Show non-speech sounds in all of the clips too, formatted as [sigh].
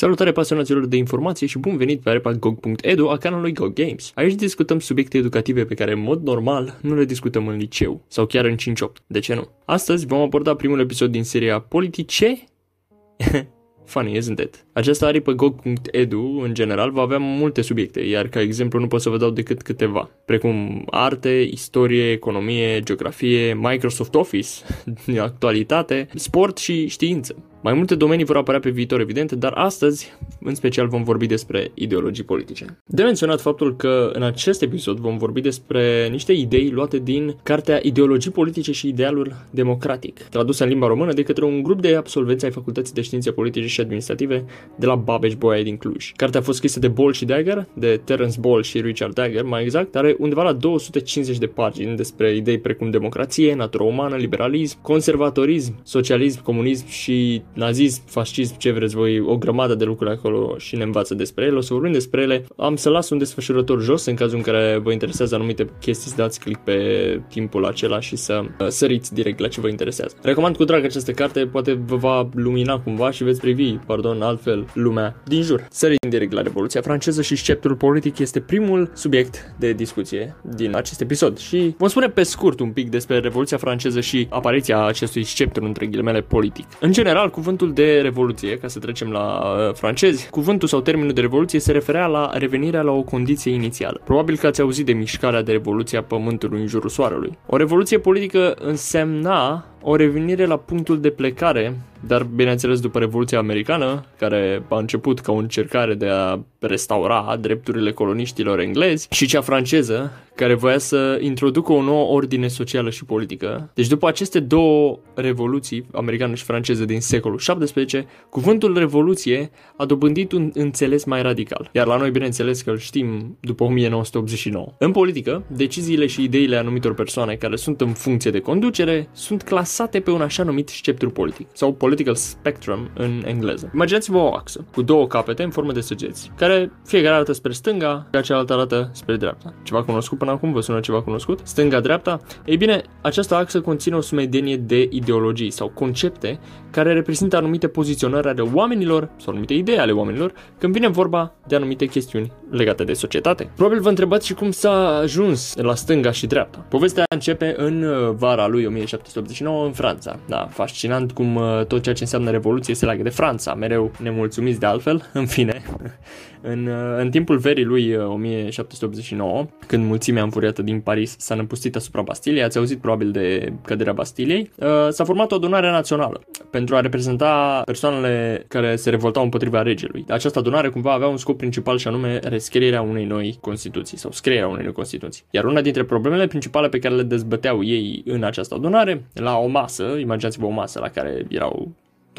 Salutare pasionaților de informație și bun venit pe arepagog.edu a canalului Go Games. Aici discutăm subiecte educative pe care în mod normal nu le discutăm în liceu sau chiar în 5-8. De ce nu? Astăzi vom aborda primul episod din seria Politice [laughs] Funny, isn't it? Această aripă Go.edu, în general, va avea multe subiecte, iar ca exemplu nu pot să vă dau decât câteva, precum arte, istorie, economie, geografie, Microsoft Office, [laughs] actualitate, sport și știință. Mai multe domenii vor apărea pe viitor, evident, dar astăzi, în special, vom vorbi despre ideologii politice. De menționat faptul că în acest episod vom vorbi despre niște idei luate din cartea Ideologii politice și idealul democratic, tradusă în limba română de către un grup de absolvenți ai Facultății de Științe Politice și Administrative de la Babbage Bolyai din Cluj. Cartea a fost scrisă de Ball și Dagger, de Terence Ball și Richard Dagger, mai exact, are undeva la 250 de pagini despre idei precum democrație, natură umană, liberalism, conservatorism, socialism, comunism și nazism, fascism, ce vreți voi, o grămadă de lucruri acolo și ne învață despre ele. O să vorbim despre ele. Am să las un desfășurător jos în cazul în care vă interesează anumite chestii, să dați click pe timpul acela și să uh, săriți direct la ce vă interesează. Recomand cu drag această carte, poate vă va lumina cumva și veți privi, pardon, altfel lumea din jur. Sărim direct la Revoluția franceză și sceptrul politic este primul subiect de discuție din acest episod și vom spune pe scurt un pic despre Revoluția franceză și apariția acestui sceptru între ghilimele politic. În general, cuvântul de revoluție, ca să trecem la uh, francezi, cuvântul sau termenul de revoluție se referea la revenirea la o condiție inițială. Probabil că ați auzit de mișcarea de revoluție a pământului în jurul soarelui. O revoluție politică însemna o revenire la punctul de plecare, dar bineînțeles după Revoluția Americană, care a început ca o încercare de a restaura drepturile coloniștilor englezi, și cea franceză, care voia să introducă o nouă ordine socială și politică. Deci după aceste două revoluții, americană și franceză din secolul XVII, cuvântul revoluție a dobândit un înțeles mai radical. Iar la noi, bineînțeles că îl știm după 1989. În politică, deciziile și ideile anumitor persoane care sunt în funcție de conducere sunt clasate pe un așa numit sceptru politic, sau political spectrum în engleză. Imaginați-vă o axă cu două capete în formă de săgeți, care fiecare arată spre stânga, iar cealaltă arată spre dreapta. Ceva cunoscut până acum? Vă sună ceva cunoscut? Stânga-dreapta? Ei bine, această axă conține o sumedenie de ideologii sau concepte care reprezintă anumite poziționări ale oamenilor sau anumite idei ale oamenilor când vine vorba de anumite chestiuni legate de societate. Probabil vă întrebați și cum s-a ajuns la stânga și dreapta. Povestea începe în uh, vara lui 1789 în Franța. Da, fascinant cum uh, tot ceea ce înseamnă revoluție se leagă de Franța, mereu nemulțumiți de altfel, în fine. [laughs] În, uh, în timpul verii lui 1789, când mulțimea înfuriată din Paris s-a năpustit asupra Bastiliei, ați auzit probabil de căderea Bastiliei, s-a format o adunare națională pentru a reprezenta persoanele care se revoltau împotriva regelui. Această adunare cumva avea un scop principal și anume rescrierea unei noi Constituții sau scrierea unei noi Constituții. Iar una dintre problemele principale pe care le dezbăteau ei în această adunare, la o masă, imaginați-vă o masă la care erau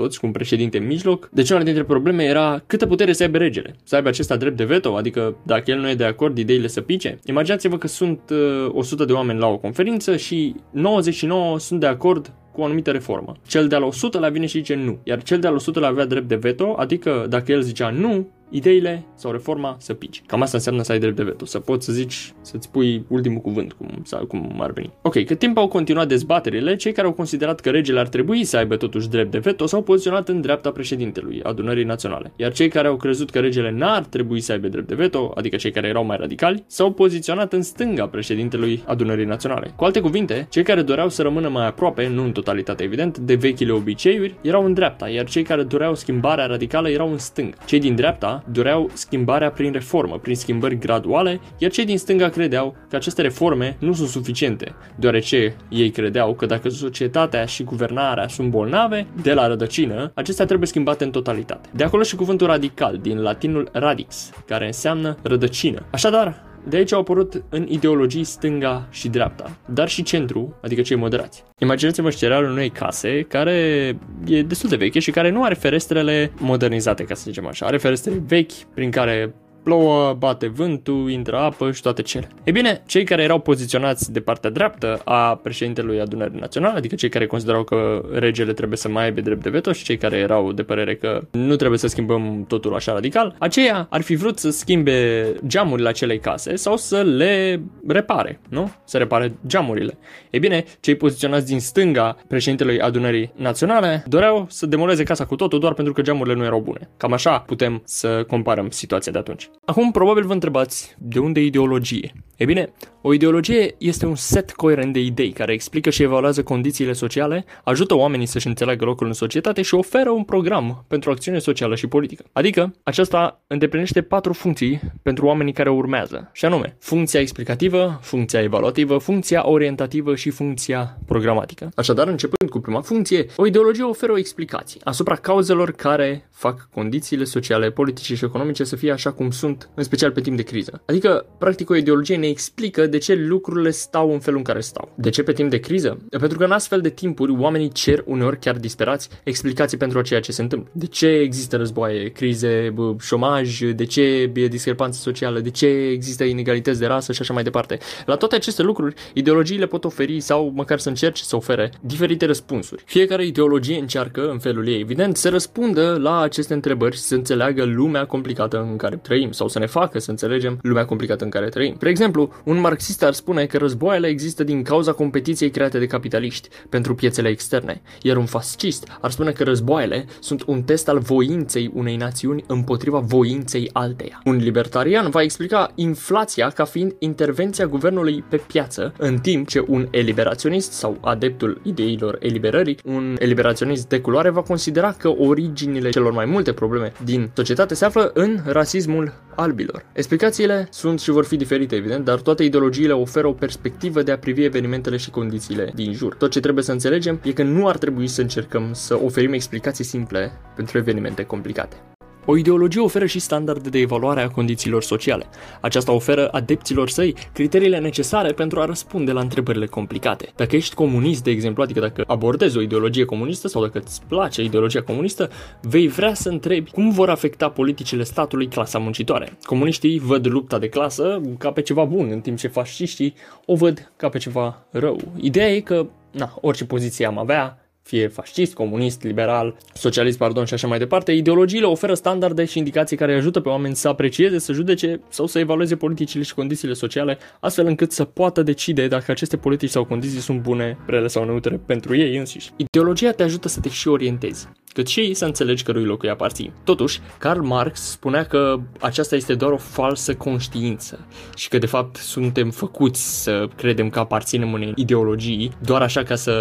toți, cu un președinte în mijloc. Deci una dintre probleme era câtă putere să aibă regele. Să aibă acesta drept de veto, adică dacă el nu e de acord, ideile să pice. Imaginați-vă că sunt uh, 100 de oameni la o conferință și 99 sunt de acord cu o anumită reformă. Cel de-al 100 la vine și zice nu, iar cel de-al 100 la avea drept de veto, adică dacă el zicea nu, ideile sau reforma să pici. Cam asta înseamnă să ai drept de veto, să poți să zici, să-ți pui ultimul cuvânt, cum, sau cum ar veni. Ok, cât timp au continuat dezbaterile, cei care au considerat că regele ar trebui să aibă totuși drept de veto s-au poziționat în dreapta președintelui, adunării naționale. Iar cei care au crezut că regele n-ar trebui să aibă drept de veto, adică cei care erau mai radicali, s-au poziționat în stânga președintelui adunării naționale. Cu alte cuvinte, cei care doreau să rămână mai aproape, nu în totalitate evident, de vechile obiceiuri, erau în dreapta, iar cei care doreau schimbarea radicală erau în stânga. Cei din dreapta doreau schimbarea prin reformă, prin schimbări graduale, iar cei din stânga credeau că aceste reforme nu sunt suficiente, deoarece ei credeau că dacă societatea și guvernarea sunt bolnave, de la rădăcină, acestea trebuie schimbate în totalitate. De acolo și cuvântul radical, din latinul radix, care înseamnă rădăcină. Așadar, de aici au apărut în ideologii stânga și dreapta, dar și centru, adică cei moderați. Imaginați-vă scenariul unei case care e destul de veche și care nu are ferestrele modernizate, ca să zicem așa. Are ferestre vechi prin care plouă, bate vântul, intră apă și toate cele. E bine, cei care erau poziționați de partea dreaptă a președintelui adunării naționale, adică cei care considerau că regele trebuie să mai aibă drept de veto și cei care erau de părere că nu trebuie să schimbăm totul așa radical, aceia ar fi vrut să schimbe geamurile acelei case sau să le repare, nu? Să repare geamurile. E bine, cei poziționați din stânga președintelui adunării naționale doreau să demoleze casa cu totul doar pentru că geamurile nu erau bune. Cam așa putem să comparăm situația de atunci. Acum, probabil vă întrebați de unde ideologie. E bine, o ideologie este un set coerent de idei care explică și evaluează condițiile sociale, ajută oamenii să-și înțeleagă locul în societate și oferă un program pentru acțiune socială și politică. Adică, aceasta îndeplinește patru funcții pentru oamenii care urmează, și anume, funcția explicativă, funcția evaluativă, funcția orientativă și funcția programatică. Așadar, începând cu prima funcție, o ideologie oferă o explicație asupra cauzelor care fac condițiile sociale, politice și economice să fie așa cum sunt, în special pe timp de criză. Adică, practic, o ideologie ne explică de ce lucrurile stau în felul în care stau. De ce pe timp de criză? Pentru că în astfel de timpuri oamenii cer uneori chiar disperați explicații pentru ceea ce se întâmplă. De ce există războaie, crize, șomaj, de ce e discrepanță socială, de ce există inegalități de rasă și așa mai departe. La toate aceste lucruri, ideologiile pot oferi sau măcar să încerce să ofere diferite răspunsuri. Fiecare ideologie încearcă, în felul ei, evident, să răspundă la aceste întrebări și să înțeleagă lumea complicată în care trăim sau să ne facă să înțelegem lumea complicată în care trăim. Spre exemplu, un marxist ar spune că războaiele există din cauza competiției create de capitaliști pentru piețele externe, iar un fascist ar spune că războaiele sunt un test al voinței unei națiuni împotriva voinței alteia. Un libertarian va explica inflația ca fiind intervenția guvernului pe piață, în timp ce un eliberaționist sau adeptul ideilor eliberării, un eliberaționist de culoare va considera că originile celor mai multe probleme din societate se află în rasismul albilor. Explicațiile sunt și vor fi diferite, evident, dar toate ideologiile oferă o perspectivă de a privi evenimentele și condițiile din jur. Tot ce trebuie să înțelegem e că nu ar trebui să încercăm să oferim explicații simple pentru evenimente complicate. O ideologie oferă și standarde de evaluare a condițiilor sociale. Aceasta oferă adepților săi criteriile necesare pentru a răspunde la întrebările complicate. Dacă ești comunist, de exemplu, adică dacă abordezi o ideologie comunistă sau dacă îți place ideologia comunistă, vei vrea să întrebi cum vor afecta politicile statului clasa muncitoare. Comuniștii văd lupta de clasă ca pe ceva bun, în timp ce fasciștii o văd ca pe ceva rău. Ideea e că, na, orice poziție am avea, fie fascist, comunist, liberal, socialist, pardon, și așa mai departe, ideologiile oferă standarde și indicații care ajută pe oameni să aprecieze, să judece sau să evalueze politicile și condițiile sociale, astfel încât să poată decide dacă aceste politici sau condiții sunt bune, rele sau neutre pentru ei înșiși. Ideologia te ajută să te și orientezi cât și să înțelegi cărui loc îi aparții. Totuși, Karl Marx spunea că aceasta este doar o falsă conștiință și că de fapt suntem făcuți să credem că aparținem unei ideologii doar așa ca să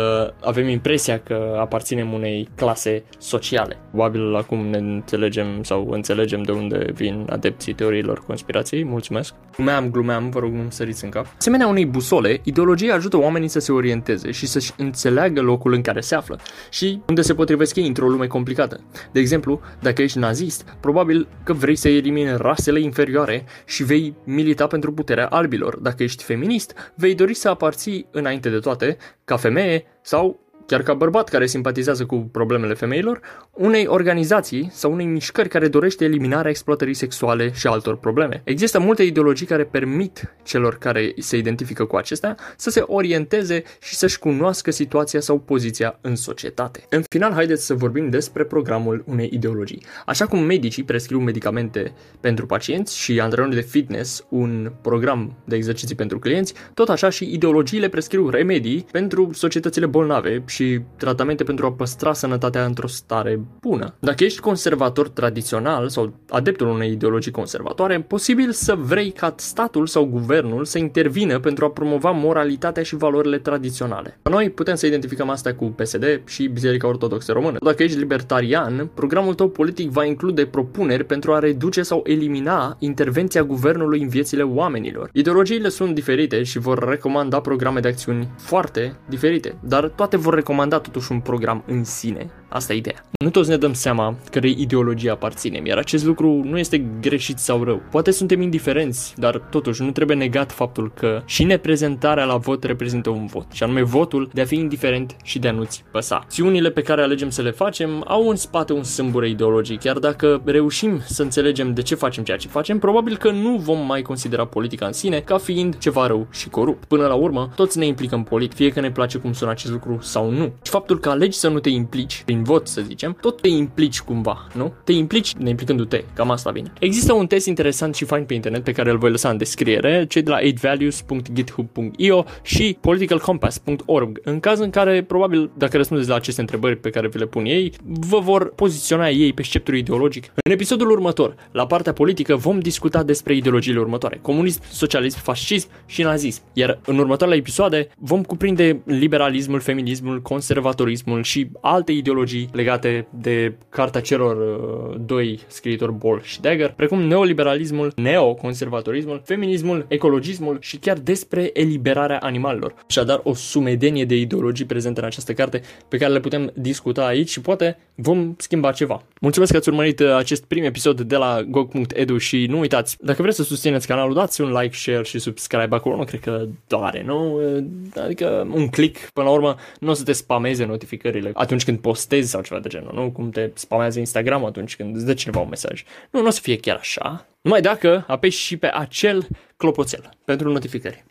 avem impresia că aparținem unei clase sociale. Probabil acum ne înțelegem sau înțelegem de unde vin adepții teoriilor conspirației. Mulțumesc! Glumeam, glumeam, vă rog nu săriți în cap. Asemenea unei busole, ideologia ajută oamenii să se orienteze și să-și înțeleagă locul în care se află și unde se potrivesc ei într-o lume complicată. De exemplu, dacă ești nazist, probabil că vrei să elimini rasele inferioare și vei milita pentru puterea albilor. Dacă ești feminist, vei dori să aparții înainte de toate ca femeie sau chiar ca bărbat care simpatizează cu problemele femeilor, unei organizații sau unei mișcări care dorește eliminarea exploatării sexuale și altor probleme. Există multe ideologii care permit celor care se identifică cu acestea să se orienteze și să-și cunoască situația sau poziția în societate. În final, haideți să vorbim despre programul unei ideologii. Așa cum medicii prescriu medicamente pentru pacienți și antrenori de fitness un program de exerciții pentru clienți, tot așa și ideologiile prescriu remedii pentru societățile bolnave și tratamente pentru a păstra sănătatea într-o stare bună. Dacă ești conservator tradițional sau adeptul unei ideologii conservatoare, posibil să vrei ca statul sau guvernul să intervină pentru a promova moralitatea și valorile tradiționale. Noi putem să identificăm asta cu PSD și Biserica Ortodoxă Română. Dacă ești libertarian, programul tău politic va include propuneri pentru a reduce sau elimina intervenția guvernului în viețile oamenilor. Ideologiile sunt diferite și vor recomanda programe de acțiuni foarte diferite, dar toate vor recomanda totuși un program în sine Asta e ideea. Nu toți ne dăm seama cărei ideologie aparținem, iar acest lucru nu este greșit sau rău. Poate suntem indiferenți, dar totuși nu trebuie negat faptul că și neprezentarea la vot reprezintă un vot, și anume votul de a fi indiferent și de a nu-ți păsa. Acțiunile pe care alegem să le facem au în spate un sâmbure ideologic, chiar dacă reușim să înțelegem de ce facem ceea ce facem, probabil că nu vom mai considera politica în sine ca fiind ceva rău și corupt. Până la urmă, toți ne implicăm politic, fie că ne place cum sună acest lucru sau nu. Și faptul că alegi să nu te implici, prin vot să zicem, tot te implici cumva, nu? Te implici neimplicându-te, cam asta vine. Există un test interesant și fain pe internet pe care îl voi lăsa în descriere, cei de la 8values.github.io și politicalcompass.org. În caz în care, probabil, dacă răspundeți la aceste întrebări pe care vi le pun ei, vă vor poziționa ei pe sceptrul ideologic. În episodul următor, la partea politică, vom discuta despre ideologiile următoare. Comunism, socialism, fascism și nazism. Iar în următoarele episoade vom cuprinde liberalismul, feminismul, conservatorismul și alte ideologii legate de cartea celor uh, doi scriitori Ball și Dagger, precum neoliberalismul, neoconservatorismul, feminismul, ecologismul și chiar despre eliberarea animalelor. Așadar, o sumedenie de ideologii prezente în această carte pe care le putem discuta aici și poate vom schimba ceva. Mulțumesc că ați urmărit uh, acest prim episod de la gog.edu și nu uitați, dacă vreți să susțineți canalul, dați un like, share și subscribe acolo, nu cred că doare, nu? Uh, adică un click, până la urmă, nu o să te spameze notificările atunci când postezi sau ceva de genul, nu? Cum te spamează Instagram atunci când îți dă cineva un mesaj. Nu, nu o să fie chiar așa. Numai dacă apeși și pe acel clopoțel pentru notificări.